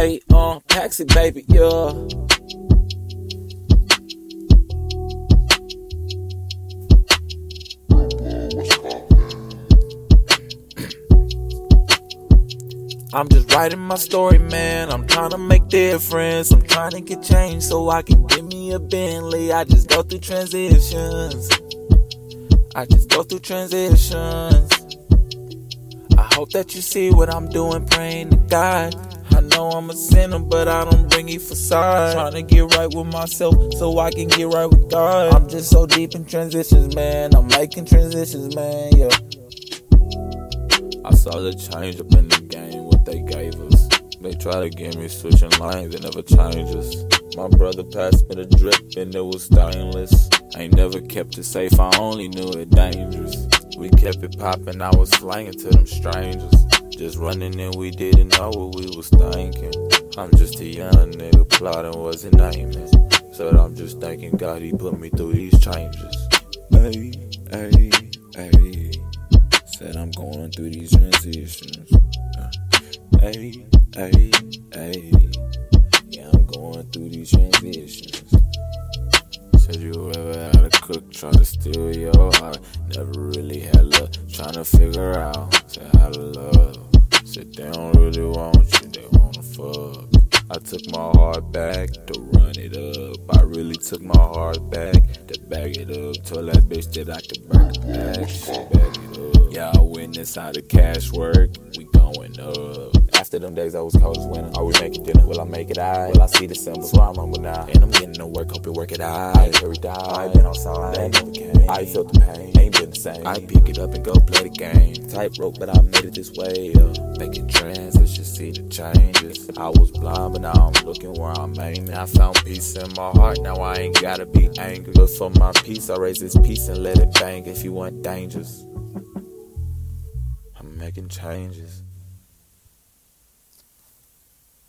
Hey, um, taxi baby, yeah. I'm just writing my story, man. I'm trying to make difference. I'm trying to get change so I can give me a Bentley. I just go through transitions. I just go through transitions. I hope that you see what I'm doing, praying to God. Know I'm a sinner, but I don't bring you facade. Trying to get right with myself so I can get right with God. I'm just so deep in transitions, man. I'm making transitions, man. Yeah. I saw the change up in the game, what they gave us. They try to get me switching lanes, it never changes. My brother passed me the drip and it was stainless. I ain't never kept it safe, I only knew it dangerous. We kept it poppin', I was slanging to them strangers. Just running and we didn't know what we was thinking. I'm just a young nigga plotting, wasn't aiming. So I'm just thanking God he put me through these changes. Hey, hey, hey. Said I'm going through these transitions. Uh, Hey, hey, hey. Yeah, I'm going through these transitions. Said you ever had a cook try to steal your heart. Never really had love, trying to figure out. Said how to love. They don't really want you, they wanna fuck. I took my heart back to run it up. I really took my heart back to bag it up. Told that bitch that I could burn it up. Yeah, I witness how the cash work. We going up. After them days, I was cold as winter. Are we making dinner? Will I make it out? Will I see the symbols? So I'm humble now. And I'm getting to work, hope you work it out. I every die. I been outside. That never came. I felt the pain. Ain't been the same. I pick it up and go play the game. Tightrope, but I made it this way. Uh, making transitions, see the changes. I was blind, but now I'm looking where I'm aiming. I found peace in my heart. Now I ain't gotta be angry. But for my peace, I raise this piece and let it bang if you want dangers. I'm making changes.